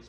its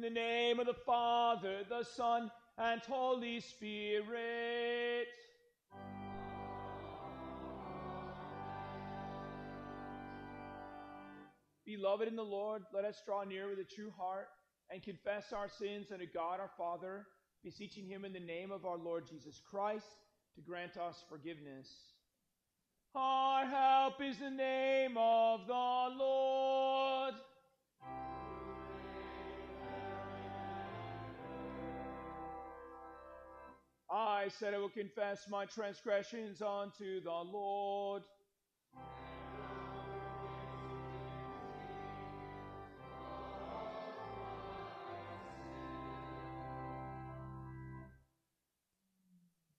In the name of the Father, the Son, and Holy Spirit. Beloved in the Lord, let us draw near with a true heart and confess our sins unto God our Father, beseeching him in the name of our Lord Jesus Christ to grant us forgiveness. Our help is the name of the Lord. I said I will confess my transgressions unto the Lord.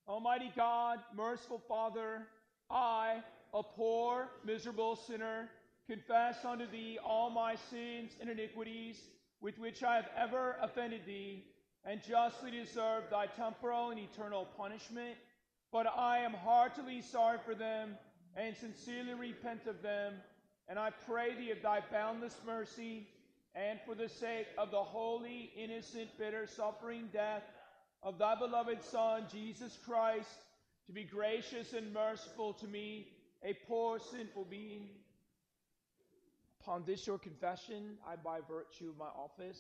Almighty God, merciful Father, I, a poor, miserable sinner, confess unto thee all my sins and iniquities with which I have ever offended thee, and justly deserve thy temporal and eternal punishment. But I am heartily sorry for them, and sincerely repent of them. And I pray thee of thy boundless mercy, and for the sake of the holy, innocent, bitter, suffering death of thy beloved Son, Jesus Christ, to be gracious and merciful to me, a poor, sinful being. Upon this your confession, I, by virtue of my office,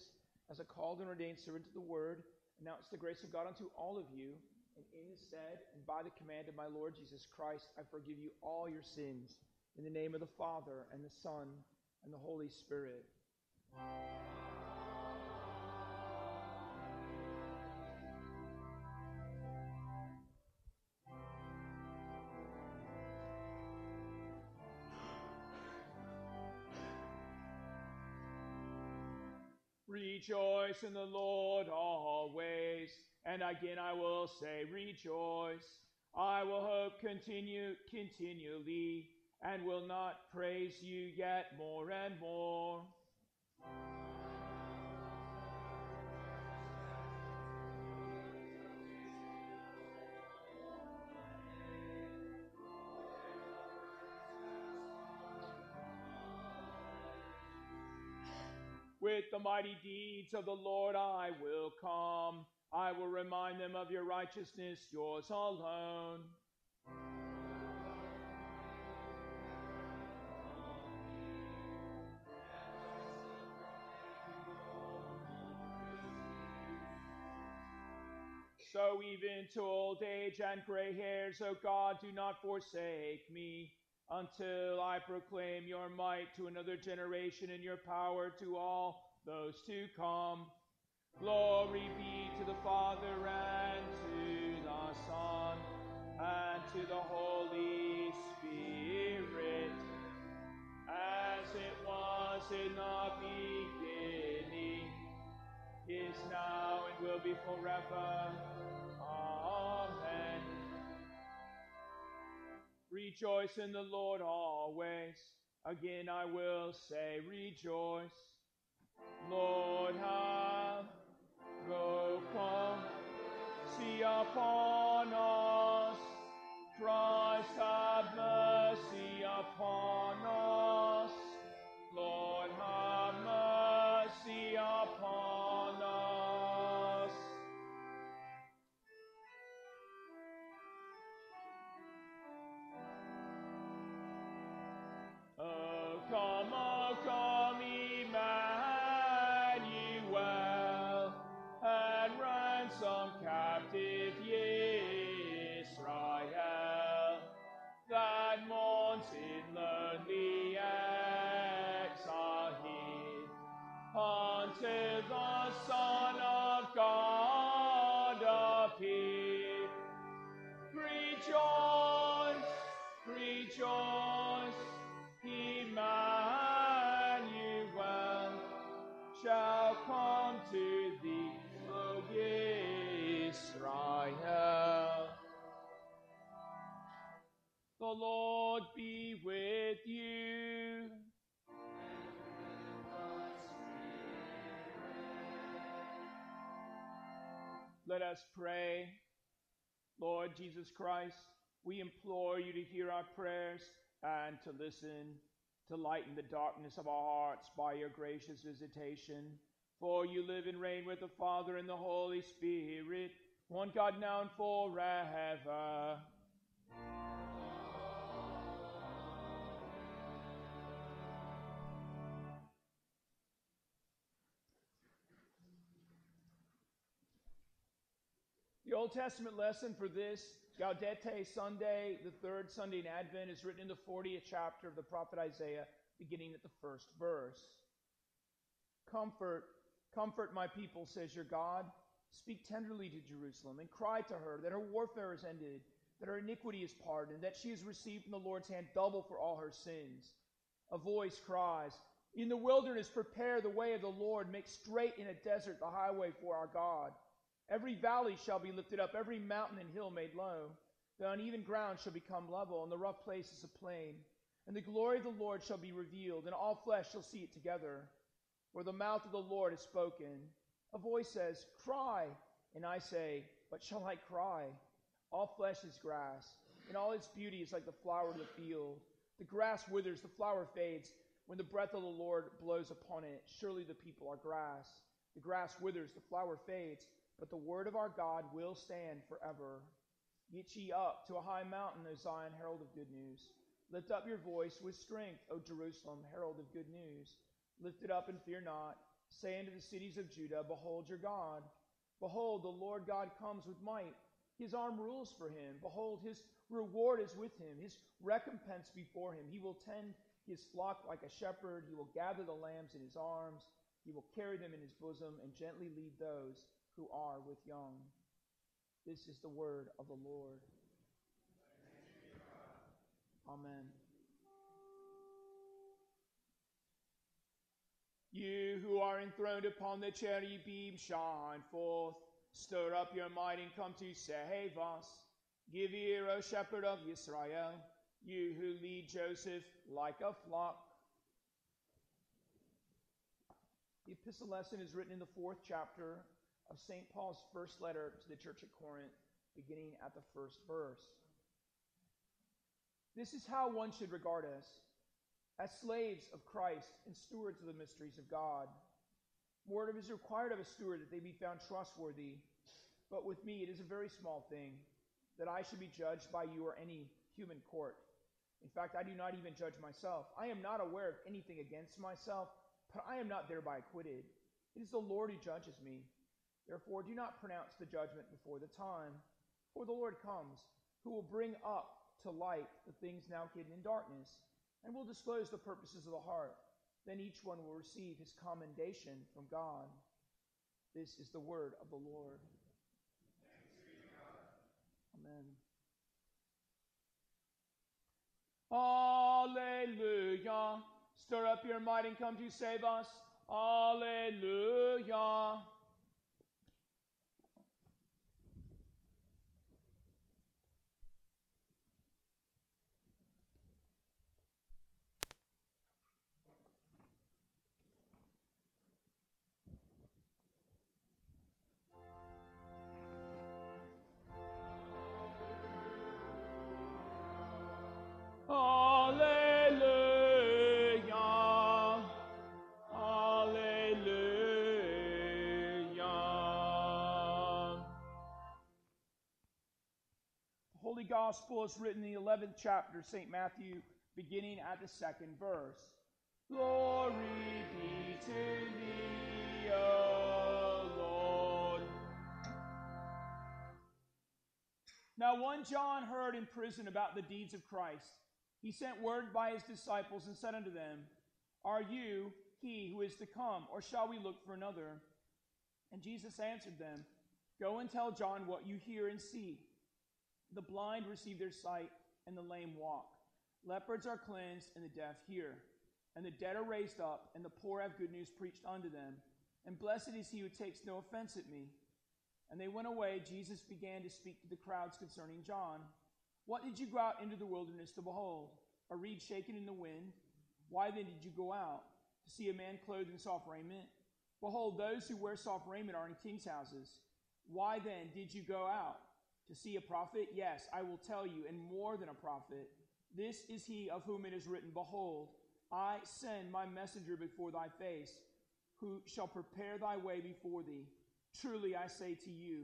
as a called and ordained servant of the word, announce the grace of God unto all of you, and in his stead, and by the command of my Lord Jesus Christ, I forgive you all your sins. In the name of the Father, and the Son, and the Holy Spirit. Rejoice in the Lord always. And again I will say, rejoice. I will hope continue continually, and will not praise you yet more and more. With the mighty deeds of the Lord I will come. I will remind them of your righteousness, yours alone. So even to old age and gray hairs, O God, do not forsake me until I proclaim your might to another generation and your power to all those to come. Glory be to the Father and to the Son and to the Holy Spirit, as it was in the beginning, is now, and will be forever. Amen. Rejoice in the Lord always. Again, I will say, rejoice. Lord, have mercy upon us. Christ, Let us pray. Lord Jesus Christ, we implore you to hear our prayers and to listen, to lighten the darkness of our hearts by your gracious visitation. For you live and reign with the Father and the Holy Spirit, one God now and forever. The Old Testament lesson for this Gaudete Sunday, the third Sunday in Advent, is written in the 40th chapter of the prophet Isaiah, beginning at the first verse. Comfort, comfort my people, says your God. Speak tenderly to Jerusalem and cry to her that her warfare is ended, that her iniquity is pardoned, that she has received from the Lord's hand double for all her sins. A voice cries, In the wilderness, prepare the way of the Lord, make straight in a desert the highway for our God. Every valley shall be lifted up, every mountain and hill made low. The uneven ground shall become level, and the rough places a plain. And the glory of the Lord shall be revealed, and all flesh shall see it together. For the mouth of the Lord has spoken. A voice says, Cry. And I say, What shall I cry? All flesh is grass, and all its beauty is like the flower of the field. The grass withers, the flower fades. When the breath of the Lord blows upon it, surely the people are grass. The grass withers, the flower fades but the word of our God will stand forever. Get ye up to a high mountain, O Zion, herald of good news. Lift up your voice with strength, O Jerusalem, herald of good news. Lift it up and fear not. Say unto the cities of Judah, Behold your God. Behold, the Lord God comes with might. His arm rules for him. Behold, his reward is with him, his recompense before him. He will tend his flock like a shepherd. He will gather the lambs in his arms. He will carry them in his bosom and gently lead those who are with young. This is the word of the Lord. Amen. You who are enthroned upon the cherubim, shine forth. Stir up your might and come to save us. Give ear, O shepherd of Israel, you who lead Joseph like a flock. The epistle lesson is written in the fourth chapter of St. Paul's first letter to the church at Corinth, beginning at the first verse. This is how one should regard us as slaves of Christ and stewards of the mysteries of God. More it is required of a steward that they be found trustworthy, but with me it is a very small thing that I should be judged by you or any human court. In fact, I do not even judge myself. I am not aware of anything against myself, but I am not thereby acquitted. It is the Lord who judges me. Therefore, do not pronounce the judgment before the time, for the Lord comes, who will bring up to light the things now hidden in darkness, and will disclose the purposes of the heart. Then each one will receive his commendation from God. This is the word of the Lord. Amen. Alleluia. Stir up your might and come to save us. Alleluia. Gospel is written in the 11th chapter, of St. Matthew, beginning at the second verse. Glory be to thee, O Lord. Now, one John heard in prison about the deeds of Christ. He sent word by his disciples and said unto them, Are you he who is to come, or shall we look for another? And Jesus answered them, Go and tell John what you hear and see. The blind receive their sight, and the lame walk. Leopards are cleansed, and the deaf hear. And the dead are raised up, and the poor have good news preached unto them. And blessed is he who takes no offense at me. And they went away. Jesus began to speak to the crowds concerning John. What did you go out into the wilderness to behold? A reed shaken in the wind? Why then did you go out? To see a man clothed in soft raiment? Behold, those who wear soft raiment are in king's houses. Why then did you go out? To see a prophet? Yes, I will tell you, and more than a prophet. This is he of whom it is written, Behold, I send my messenger before thy face, who shall prepare thy way before thee. Truly I say to you,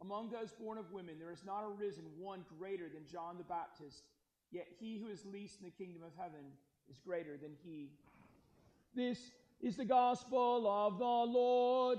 among those born of women there is not arisen one greater than John the Baptist, yet he who is least in the kingdom of heaven is greater than he. This is the gospel of the Lord.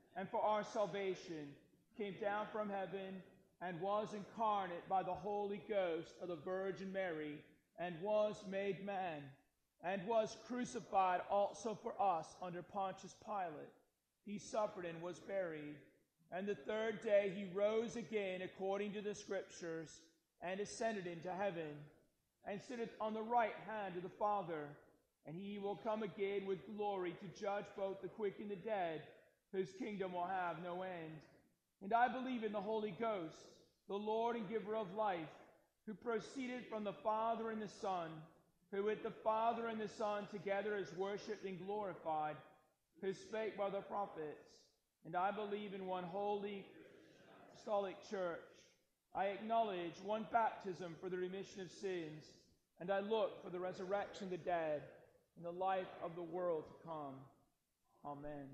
and for our salvation, came down from heaven and was incarnate by the Holy Ghost of the Virgin Mary, and was made man, and was crucified also for us under Pontius Pilate. He suffered and was buried. And the third day he rose again according to the Scriptures, and ascended into heaven, and sitteth on the right hand of the Father. And he will come again with glory to judge both the quick and the dead whose kingdom will have no end. And I believe in the Holy Ghost, the Lord and giver of life, who proceeded from the Father and the Son, who with the Father and the Son together is worshipped and glorified, who spake by the prophets. And I believe in one holy, apostolic church. I acknowledge one baptism for the remission of sins, and I look for the resurrection of the dead and the life of the world to come. Amen.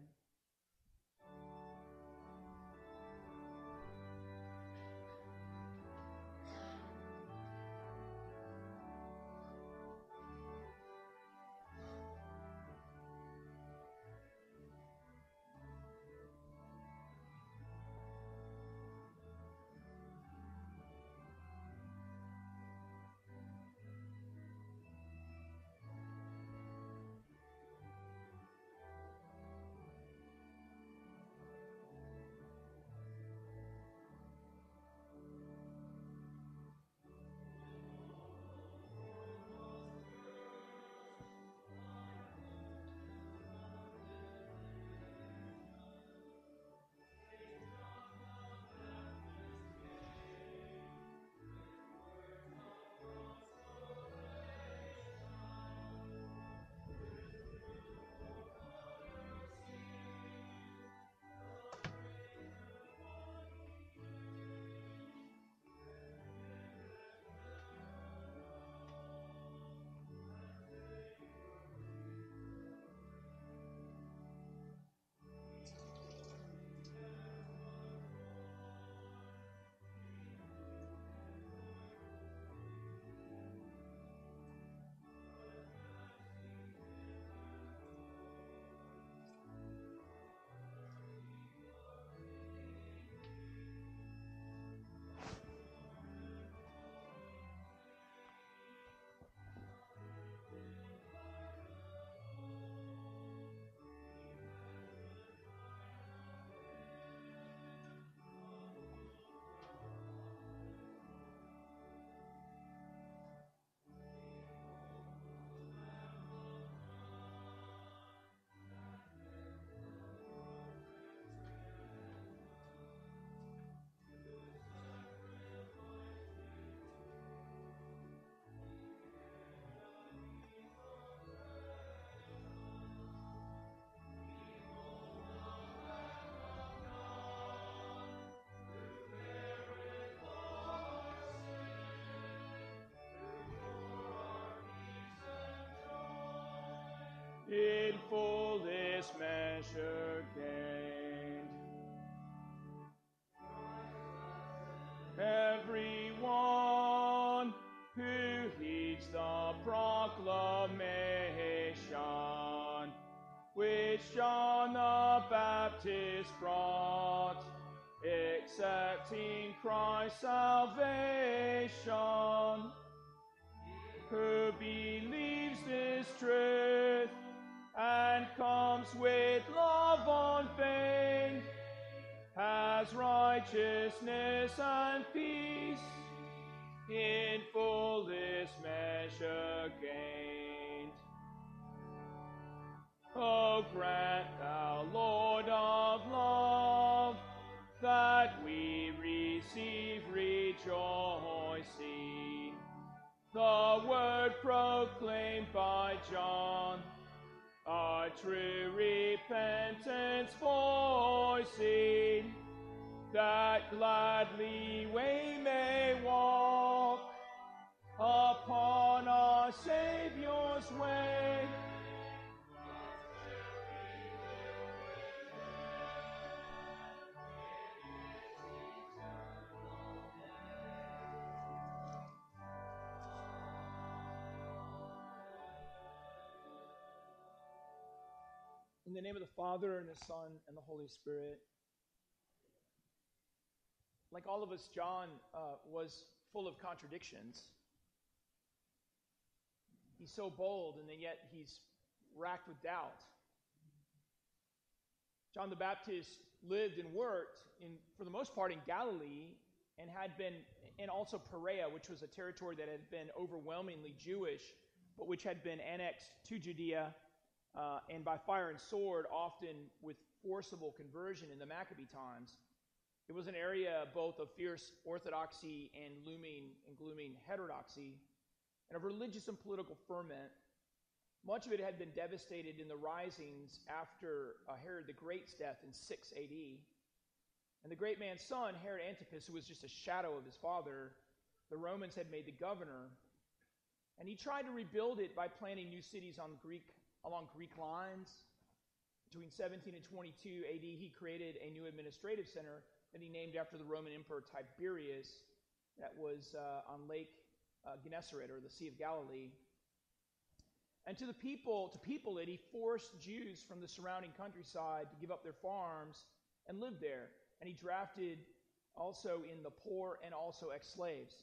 In fullest measure gained. Everyone who heeds the proclamation which John the Baptist brought, accepting Christ's salvation, who with love unfeigned, has righteousness and peace in fullest measure gained. Oh, grant thou, Lord of love, that we receive rejoicing the word proclaimed by John, a true repentance voicing, that gladly we may walk upon our Saviour's way. The name of the Father, and the Son, and the Holy Spirit. Like all of us, John uh, was full of contradictions. He's so bold, and then yet he's racked with doubt. John the Baptist lived and worked, in, for the most part, in Galilee, and had been, and also Perea, which was a territory that had been overwhelmingly Jewish, but which had been annexed to Judea and by fire and sword, often with forcible conversion in the Maccabee times. It was an area both of fierce orthodoxy and looming and glooming heterodoxy, and of religious and political ferment. Much of it had been devastated in the risings after uh, Herod the Great's death in 6 AD. And the great man's son, Herod Antipas, who was just a shadow of his father, the Romans had made the governor. And he tried to rebuild it by planting new cities on Greek along Greek lines. Between 17 and 22 AD, he created a new administrative center that he named after the Roman Emperor Tiberius, that was uh, on Lake uh, Gennesaret or the Sea of Galilee. And to the people, to people it, he forced Jews from the surrounding countryside to give up their farms and live there. And he drafted also in the poor and also ex slaves.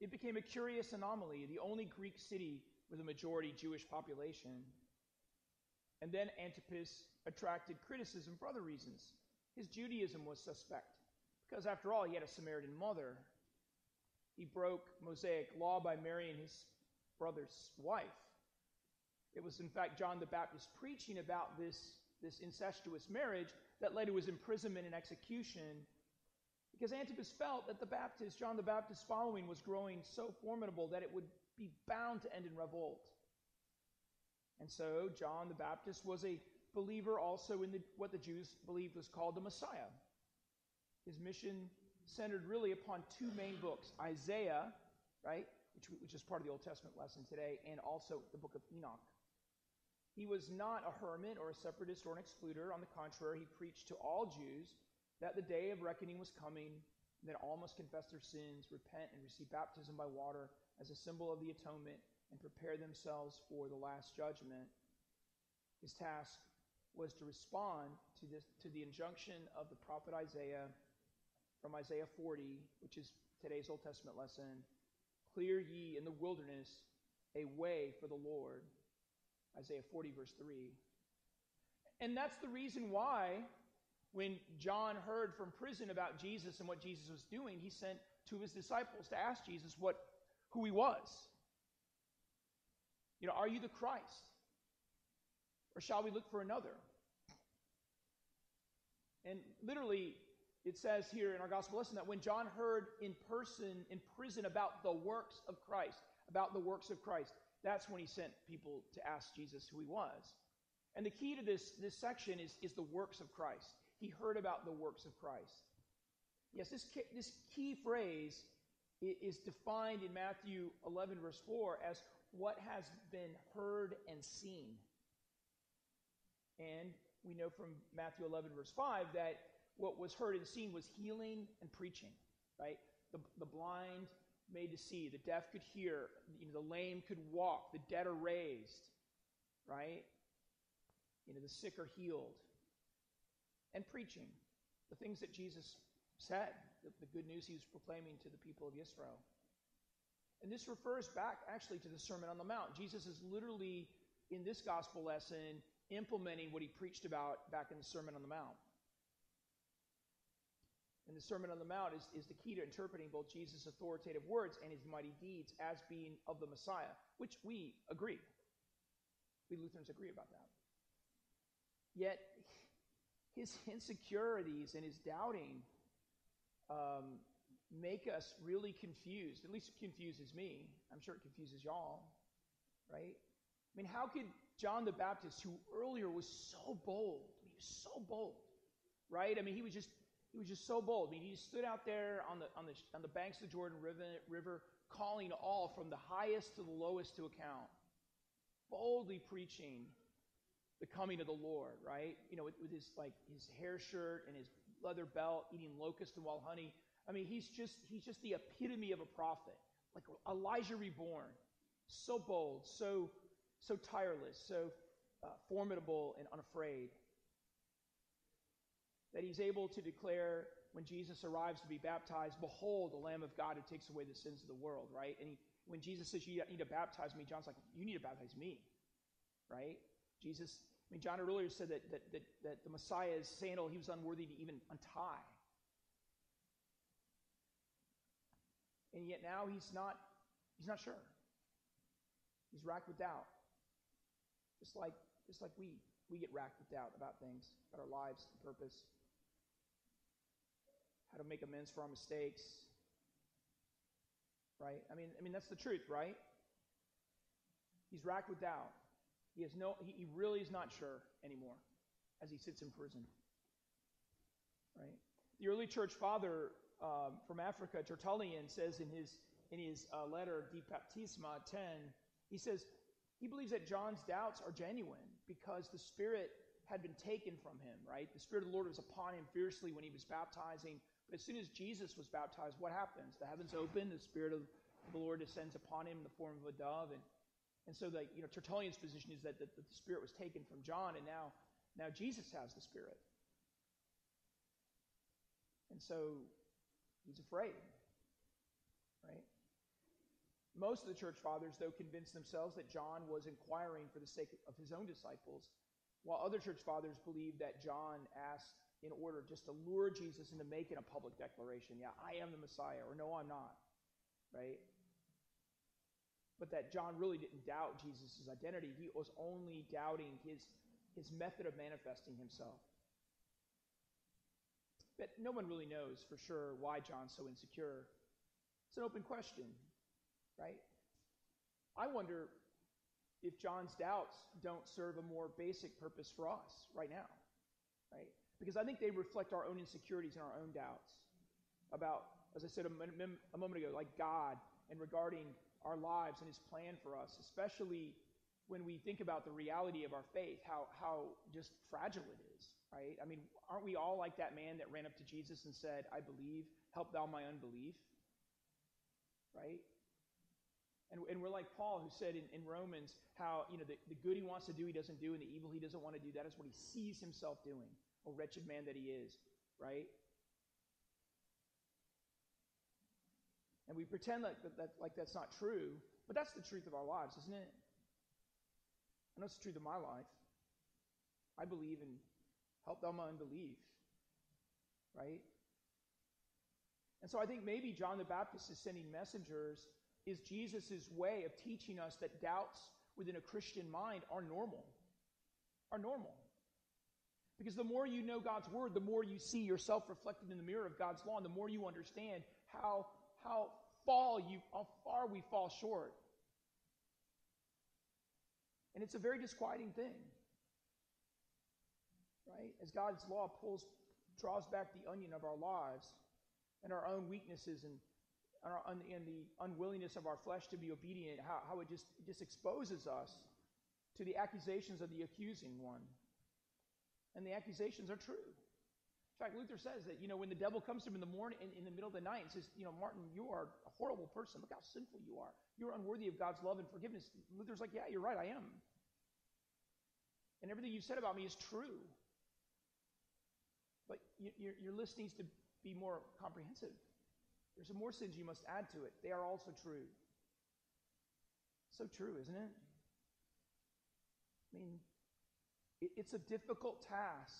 It became a curious anomaly, the only Greek city with a majority Jewish population. And then Antipas attracted criticism for other reasons. His Judaism was suspect, because after all, he had a Samaritan mother. He broke Mosaic law by marrying his brother's wife. It was, in fact, John the Baptist preaching about this, this incestuous marriage that led to his imprisonment and execution because Antipas felt that the Baptist, John the Baptist following was growing so formidable that it would be bound to end in revolt. And so John the Baptist was a believer also in the, what the Jews believed was called the Messiah. His mission centered really upon two main books Isaiah, right, which, which is part of the Old Testament lesson today, and also the book of Enoch. He was not a hermit or a separatist or an excluder. On the contrary, he preached to all Jews that the day of reckoning was coming, that all must confess their sins, repent, and receive baptism by water as a symbol of the atonement, and prepare themselves for the last judgment. His task was to respond to, this, to the injunction of the prophet Isaiah from Isaiah 40, which is today's Old Testament lesson Clear ye in the wilderness a way for the Lord. Isaiah 40, verse 3. And that's the reason why, when John heard from prison about Jesus and what Jesus was doing, he sent two of his disciples to ask Jesus what, who he was. You know, are you the Christ? Or shall we look for another? And literally, it says here in our gospel lesson that when John heard in person, in prison, about the works of Christ, about the works of Christ, that's when he sent people to ask Jesus who he was. And the key to this, this section is, is the works of Christ. He heard about the works of Christ. Yes, this this key phrase is defined in Matthew 11, verse 4, as what has been heard and seen. And we know from Matthew 11, verse 5, that what was heard and seen was healing and preaching, right? The, the blind made to see, the deaf could hear, you know, the lame could walk, the dead are raised, right? You know, the sick are healed. And preaching, the things that Jesus said, the, the good news he was proclaiming to the people of Israel. And this refers back actually to the Sermon on the Mount. Jesus is literally, in this gospel lesson, implementing what he preached about back in the Sermon on the Mount. And the Sermon on the Mount is, is the key to interpreting both Jesus' authoritative words and his mighty deeds as being of the Messiah, which we agree. We Lutherans agree about that. Yet, his insecurities and his doubting um, make us really confused. At least it confuses me. I'm sure it confuses y'all, right? I mean, how could John the Baptist, who earlier was so bold, I mean, he was so bold, right? I mean, he was just he was just so bold. I mean, he stood out there on the, on the, on the banks of the Jordan River, River, calling all from the highest to the lowest to account, boldly preaching the coming of the Lord, right? You know, with, with his like his hair shirt and his leather belt, eating locust and wild honey. I mean, he's just he's just the epitome of a prophet, like Elijah reborn. So bold, so so tireless, so uh, formidable and unafraid that he's able to declare when Jesus arrives to be baptized, Behold, the Lamb of God who takes away the sins of the world, right? And he, when Jesus says, You need to baptize me, John's like, You need to baptize me, right? Jesus, I mean, John earlier said that, that, that, that the Messiah's sandal he was unworthy to even untie. And yet now he's not, he's not sure. He's racked with doubt. Just like, just like we, we get racked with doubt about things, about our lives, the purpose how to make amends for our mistakes. Right? I mean, I mean that's the truth, right? He's racked with doubt. He has no he, he really is not sure anymore as he sits in prison. Right? The early church father um, from Africa, Tertullian, says in his in his uh, letter De Baptismo 10, he says he believes that John's doubts are genuine because the Spirit had been taken from him, right? The Spirit of the Lord was upon him fiercely when he was baptizing but as soon as Jesus was baptized, what happens? The heavens open, the Spirit of the Lord descends upon him in the form of a dove. And, and so the, you know, Tertullian's position is that the, that the Spirit was taken from John, and now, now Jesus has the Spirit. And so he's afraid. Right? Most of the church fathers, though, convinced themselves that John was inquiring for the sake of his own disciples, while other church fathers believed that John asked in order just to lure Jesus into making a public declaration. Yeah, I am the Messiah, or no, I'm not. Right? But that John really didn't doubt Jesus' identity. He was only doubting his, his method of manifesting himself. But no one really knows for sure why John's so insecure. It's an open question, right? I wonder if John's doubts don't serve a more basic purpose for us right now, right? because I think they reflect our own insecurities and our own doubts about, as I said a, a moment ago, like God and regarding our lives and His plan for us, especially when we think about the reality of our faith, how, how just fragile it is, right? I mean, aren't we all like that man that ran up to Jesus and said, I believe, help thou my unbelief? Right? And, and we're like Paul, who said in, in Romans how, you know, the, the good he wants to do, he doesn't do, and the evil he doesn't want to do, that is what he sees himself doing. Oh, wretched man that he is, right? And we pretend like, that, that, like that's not true, but that's the truth of our lives, isn't it? Know it's the truth of my life. I believe in help thou my unbelief, right? And so I think maybe John the Baptist is sending messengers is Jesus' way of teaching us that doubts within a Christian mind are normal. Are normal. Because the more you know God's word, the more you see yourself reflected in the mirror of God's law, and the more you understand how, how, fall you, how far we fall short. And it's a very disquieting thing. Right? As God's law pulls, draws back the onion of our lives and our own weaknesses and, and, our, and the unwillingness of our flesh to be obedient, how, how it just, just exposes us to the accusations of the accusing one. And the accusations are true. In fact, Luther says that, you know, when the devil comes to him in the morning, in, in the middle of the night and says, you know, Martin, you are a horrible person. Look how sinful you are. You're unworthy of God's love and forgiveness. Luther's like, yeah, you're right, I am. And everything you've said about me is true. But your, your list needs to be more comprehensive. There's some more sins you must add to it. They are also true. So true, isn't it? I mean, it, it's a difficult task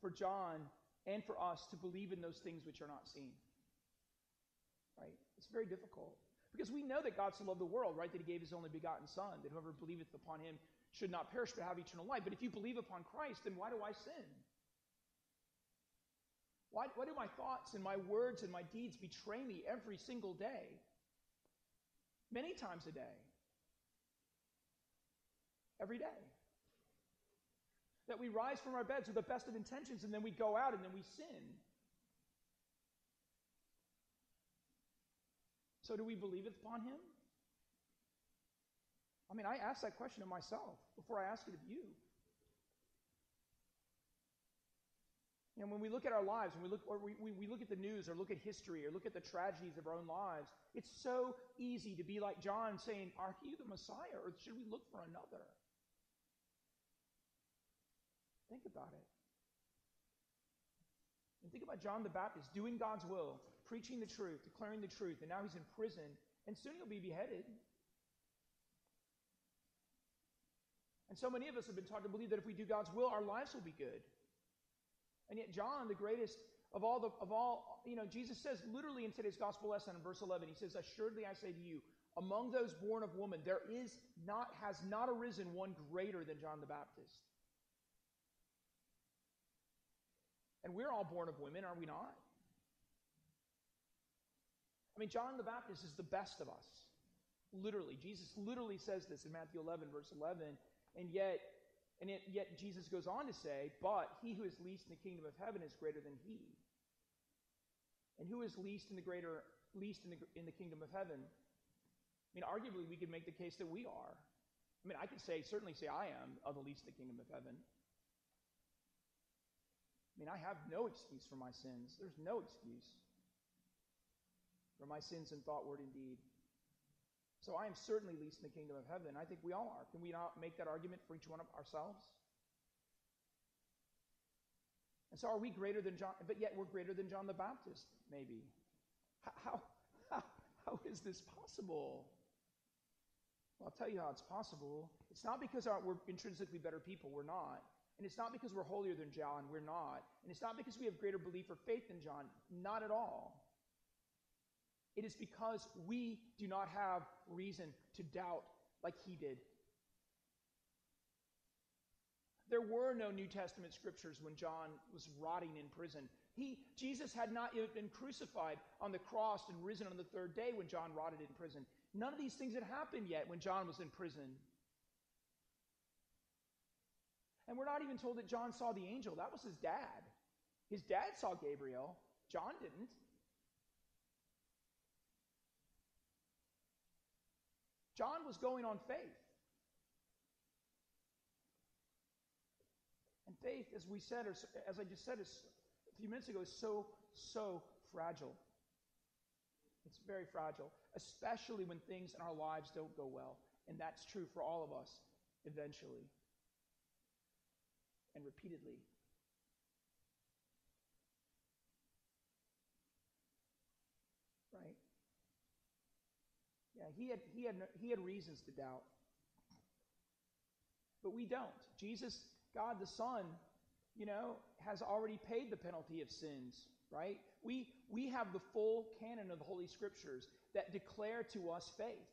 for John and for us to believe in those things which are not seen. Right? It's very difficult. Because we know that God so loved the world, right? That he gave his only begotten Son, that whoever believeth upon him should not perish but have eternal life. But if you believe upon Christ, then why do I sin? Why, why do my thoughts and my words and my deeds betray me every single day? Many times a day. Every day that we rise from our beds with the best of intentions and then we go out and then we sin. So, do we believe upon Him? I mean, I ask that question of myself before I ask it of you. And when we look at our lives, when we look, or we, we look at the news, or look at history, or look at the tragedies of our own lives, it's so easy to be like John saying, Are you the Messiah, or should we look for another? Think about it. And think about John the Baptist doing God's will, preaching the truth, declaring the truth, and now he's in prison, and soon he'll be beheaded. And so many of us have been taught to believe that if we do God's will, our lives will be good. And yet, John, the greatest of all the of all, you know, Jesus says literally in today's gospel lesson in verse 11, he says, Assuredly I say to you, among those born of woman, there is not has not arisen one greater than John the Baptist. And we're all born of women, are we not? I mean, John the Baptist is the best of us. Literally. Jesus literally says this in Matthew 11, verse 11. And yet, and yet, yet Jesus goes on to say, But he who is least in the kingdom of heaven is greater than he. And who is least in the greater least in the, in the kingdom of heaven? I mean, arguably, we could make the case that we are. I mean, I could say, certainly say I am of the least in the kingdom of heaven. I mean, I have no excuse for my sins. There's no excuse for my sins in thought, word, and deed. So I am certainly least in the kingdom of heaven. I think we all are. Can we not make that argument for each one of ourselves? And so are we greater than John? But yet we're greater than John the Baptist, maybe. How, how, how is this possible? Well, I'll tell you how it's possible. It's not because we're intrinsically better people. We're not. And it's not because we're holier than John, we're not. And it's not because we have greater belief or faith than John, not at all. It is because we do not have reason to doubt like he did. There were no New Testament scriptures when John was rotting in prison. He, Jesus had not yet been crucified on the cross and risen on the third day when John rotted in prison. None of these things had happened yet when John was in prison. And we're not even told that John saw the angel. That was his dad. His dad saw Gabriel. John didn't. John was going on faith. And faith, as we said, or as I just said a few minutes ago, is so, so fragile. It's very fragile, especially when things in our lives don't go well. And that's true for all of us eventually and repeatedly. Right? Yeah, he had, he, had, he had reasons to doubt. But we don't. Jesus, God the Son, you know, has already paid the penalty of sins, right? We, we have the full canon of the Holy Scriptures that declare to us faith.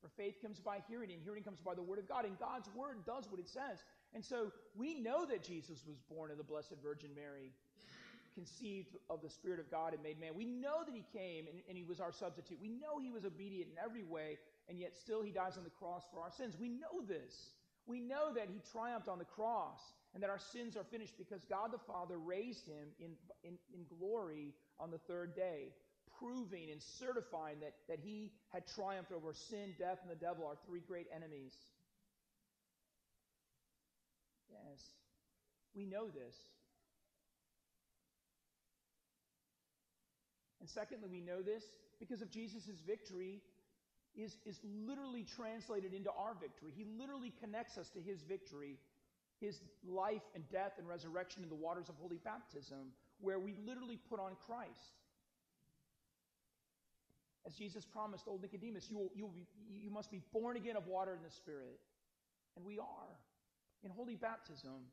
For faith comes by hearing, and hearing comes by the Word of God. And God's Word does what it says. And so we know that Jesus was born of the Blessed Virgin Mary, conceived of the Spirit of God and made man. We know that he came and, and, he was our substitute. We know he was obedient in every way, and yet still he dies on the cross for our sins. We know this. We know that he triumphed on the cross and that our sins are finished because God the Father raised him in, in, in glory on the third day, proving and certifying that, that he had triumphed over sin, death, and the devil, our three great enemies. Yes. We know this. And secondly, we know this because of Jesus' victory is, is literally translated into our victory. He literally connects us to his victory, his life and death and resurrection in the waters of holy baptism, where we literally put on Christ. As Jesus promised old Nicodemus, you, will, you, will be, you must be born again of water and the Spirit. And we are. In holy baptism,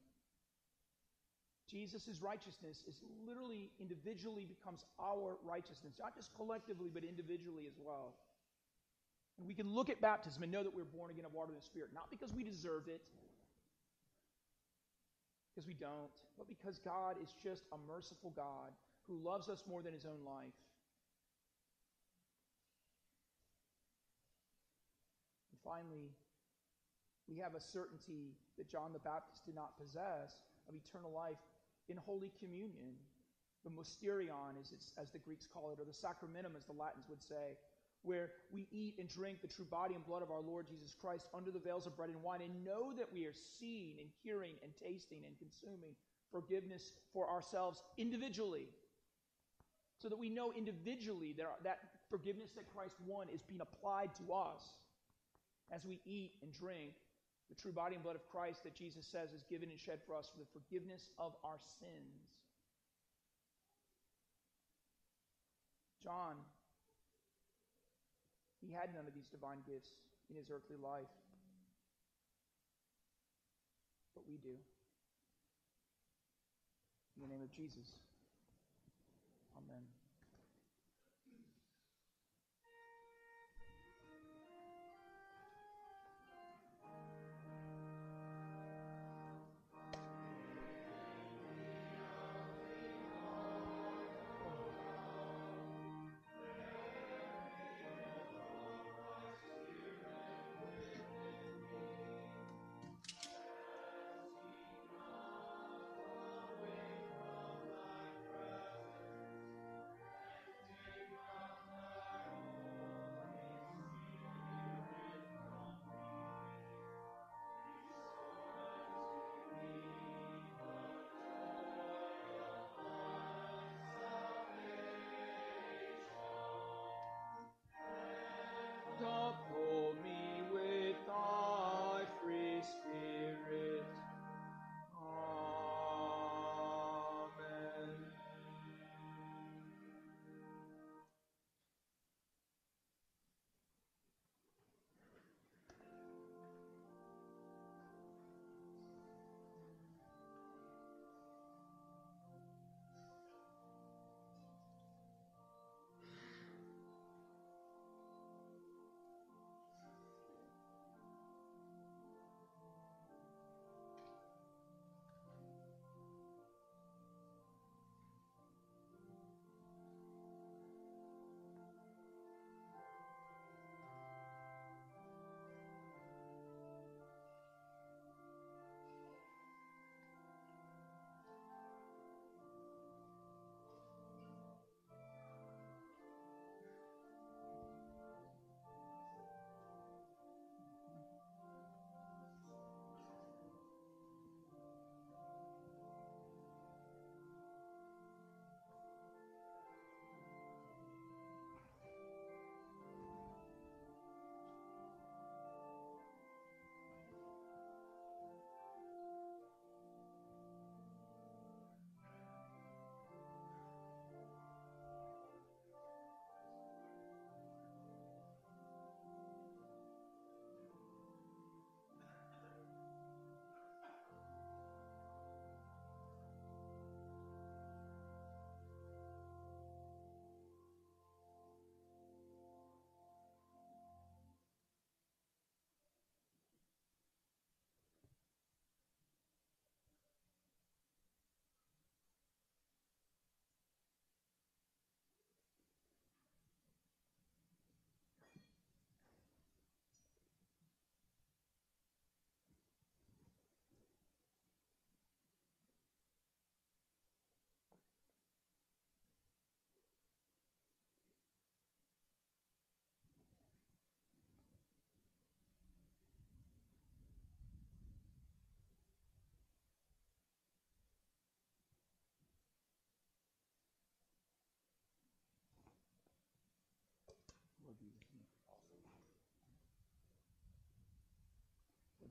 Jesus' righteousness is literally individually becomes our righteousness, not just collectively, but individually as well. And we can look at baptism and know that we're born again of water and the Spirit, not because we deserve it, because we don't, but because God is just a merciful God who loves us more than his own life. And finally, we have a certainty that John the Baptist did not possess of eternal life in Holy Communion. The mysterion, as, as the Greeks call it, or the sacramentum, as the Latins would say, where we eat and drink the true body and blood of our Lord Jesus Christ under the veils of bread and wine and know that we are seeing and hearing and tasting and consuming forgiveness for ourselves individually. So that we know individually that that forgiveness that Christ won is being applied to us as we eat and drink the true body and blood of Christ that Jesus says is given and shed for us for the forgiveness of our sins. John, he had none of these divine gifts in his earthly life. But we do. In the name of Jesus. Amen.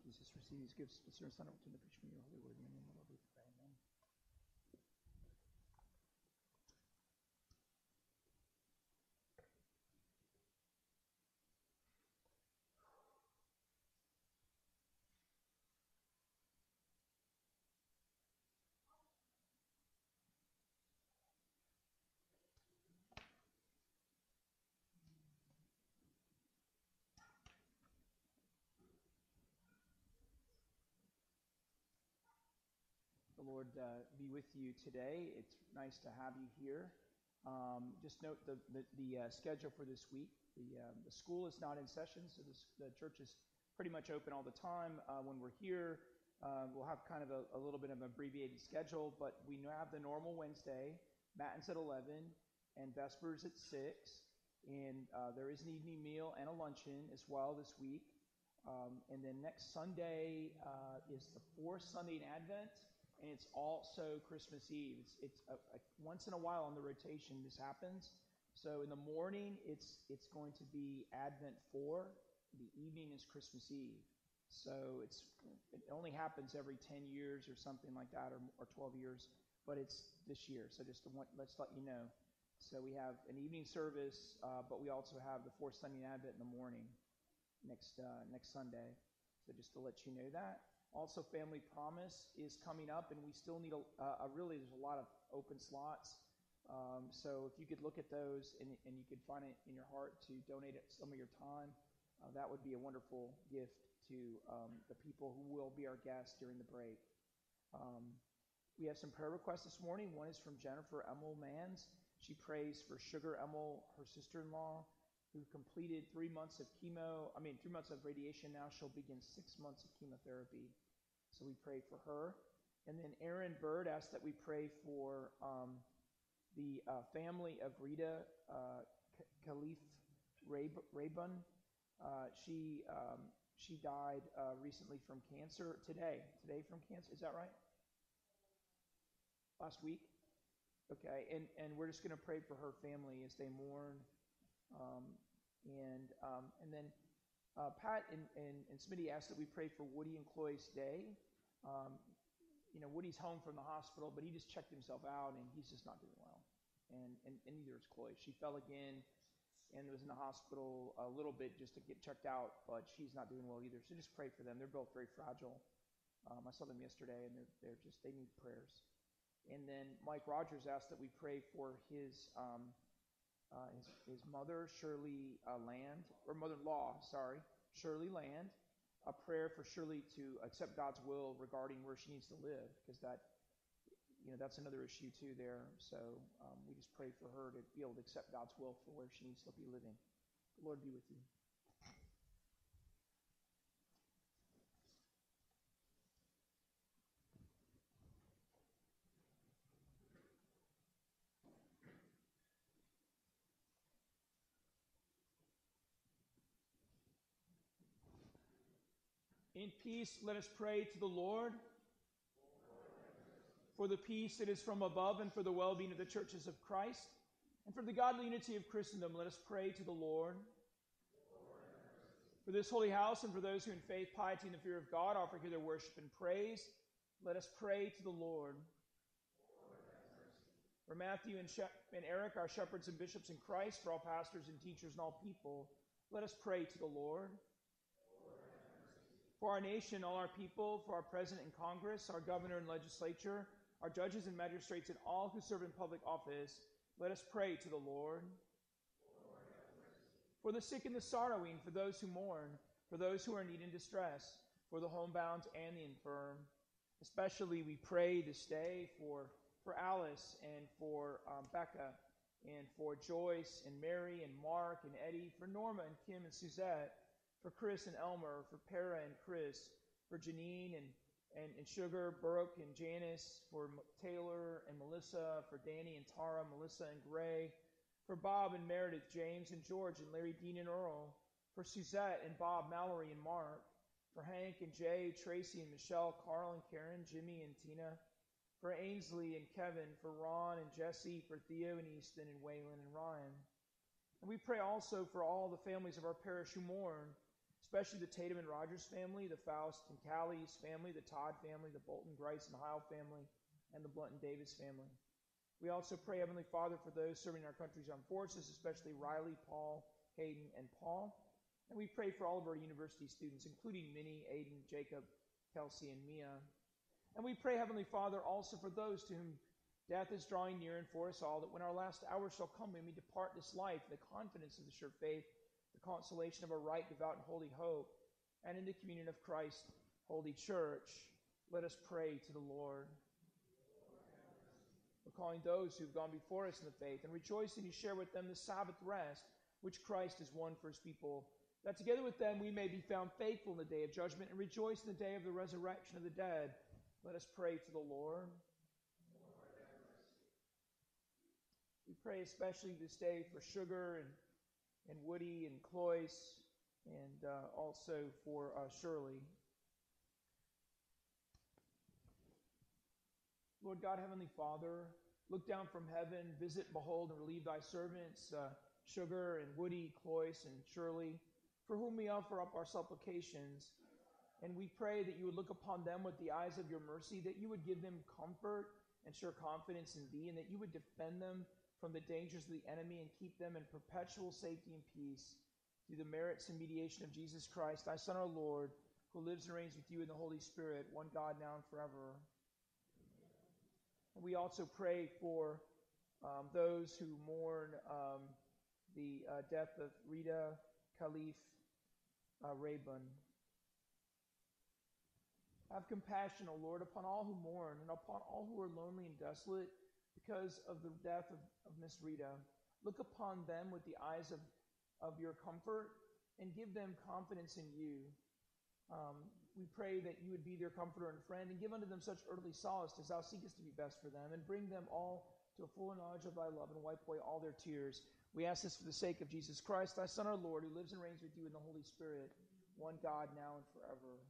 Jesus, receive these gifts, but serve Son, to the preach from your holy word. In the name of the Lord we pray. Amen. The Lord uh, be with you today. It's nice to have you here. Um, just note the, the, the uh, schedule for this week. The, um, the school is not in session, so this, the church is pretty much open all the time. Uh, when we're here, uh, we'll have kind of a, a, little bit of an abbreviated schedule, but we have the normal Wednesday, Matins at 11, and Vespers at 6. And uh, there is an evening meal and a luncheon as well this week. Um, and then next Sunday uh, is the fourth Sunday in Advent and it's also Christmas Eve. It's, it's a, a, once in a while on the rotation this happens. So in the morning, it's it's going to be Advent four. The evening is Christmas Eve. So it's it only happens every ten years or something like that, or, or twelve years. But it's this year. So just to want, let's let you know. So we have an evening service, uh, but we also have the fourth Sunday in Advent in the morning next uh, next Sunday. So just to let you know that. Also, Family Promise is coming up, and we still need a, a really, there's a lot of open slots. Um, so if you could look at those and, and, you could find it in your heart to donate some of your time, uh, that would be a wonderful gift to um, the people who will be our guests during the break. Um, we have some prayer requests this morning. One is from Jennifer Emil Mans. She prays for Sugar Emil, her sister in law, who completed three months of chemo, I mean, three months of radiation. Now she'll begin six months of chemotherapy. So we pray for her. And then Aaron Bird asked that we pray for um, the uh, family of Rita uh, Khalif Rayburn. Uh, she um, she died uh, recently from cancer today. Today from cancer, is that right? Last week. Okay, and and we're just going to pray for her family as they mourn um, and um, and then uh, Pat and, and, and Smitty asked that we pray for Woody and Chloe's day. Um, you know, Woody's home from the hospital, but he just checked himself out and he's just not doing well. And, and, and neither is Chloe. She fell again and was in the hospital a little bit just to get checked out, but she's not doing well either. So just pray for them. They're both very fragile. Um, I saw them yesterday and they're, they're just, they need prayers. And then Mike Rogers asked that we pray for his um, uh, his, his mother, Shirley uh, Land, or mother-in-law, sorry, Shirley Land, a prayer for Shirley to accept God's will regarding where she needs to live, because that, you know, that's another issue too there. So um, we just pray for her to be able to accept God's will for where she needs to be living. The Lord be with you. In peace, let us pray to the Lord. For the peace that is from above and for the well being of the churches of Christ, and for the godly unity of Christendom, let us pray to the Lord. For this holy house and for those who in faith, piety, and the fear of God offer here their worship and praise, let us pray to the Lord. For Matthew and, and Eric, our shepherds and bishops in Christ, for all pastors and teachers and all people, let us pray to the Lord for our nation, all our people, for our president and Congress, our governor and legislature, our judges and magistrates, and all who serve in public office, let us pray to the Lord. Lord for the sick and the sorrowing, for those who mourn, for those who are in need and distress, for the homebound and the infirm. Especially we pray this day for, for Alice and for um, Becca and for Joyce and Mary and Mark and Eddie, for Norma and Kim and Suzette for Chris and Elmer, for Para and Chris, for Janine and, and, and Sugar, Brooke and Janice, for Taylor and Melissa, for Danny and Tara, Melissa and Gray, for Bob and Meredith, James and George and Larry, Dean and Earl, for Suzette and Bob, Mallory and Mark, for Hank and Jay, Tracy and Michelle, Carl and Karen, Jimmy and Tina, for Ainsley and Kevin, for Ron and Jesse, for Theo and Easton and Waylon and Ryan. And we pray also for all the families of our parish who mourn especially the Tatum and Rogers family, the Faust and Callie's family, the Todd family, the Bolton, Grice, and Heil family, and the Blunt and Davis family. We also pray, Heavenly Father, for those serving our country's armed forces, especially Riley, Paul, Hayden, and Paul. And we pray for all of our university students, including Minnie, Aiden, Jacob, Kelsey, and Mia. And we pray, Heavenly Father, also for those to whom death is drawing near and for us all, that when our last hour shall come, we depart this life, the confidence of the sure faith, consolation of a right, devout, and holy hope, and in the communion of Christ, holy church, let us pray to the Lord calling those who've gone before us in the faith, and rejoicing to share with them the Sabbath rest which Christ has won for his people, that together with them we may be found faithful in the day of judgment and rejoice in the day of the resurrection of the dead. Let us pray to the Lord. We pray especially this day for Sugar and, and Woody and Cloyce and uh, also for uh, Shirley. Lord God, Heavenly Father, Look down from heaven, visit, behold, and relieve thy servants, uh, Sugar and Woody, Cloyce, and Shirley, for whom we offer up our supplications. And we pray that you would look upon them with the eyes of your mercy, that you would give them comfort and sure confidence in thee, and that you would defend them from the dangers of the enemy and keep them in perpetual safety and peace through the merits and mediation of Jesus Christ, thy Son, our Lord, who lives and reigns with you in the Holy Spirit, one God now and forever. We also pray for um, those who mourn um, the uh, death of Rita Khalif uh, Rayburn. Have compassion, O Lord, upon all who mourn and upon all who are lonely and desolate because of the death of, of Miss Rita. Look upon them with the eyes of, of your comfort and give them confidence in you. Um, we pray that you would be their comforter and friend, and give unto them such earthly solace as thou seekest to be best for them, and bring them all to a full knowledge of thy love, and wipe away all their tears. We ask this for the sake of Jesus Christ, thy Son, our Lord, who lives and reigns with you in the Holy Spirit, one God, now and forever.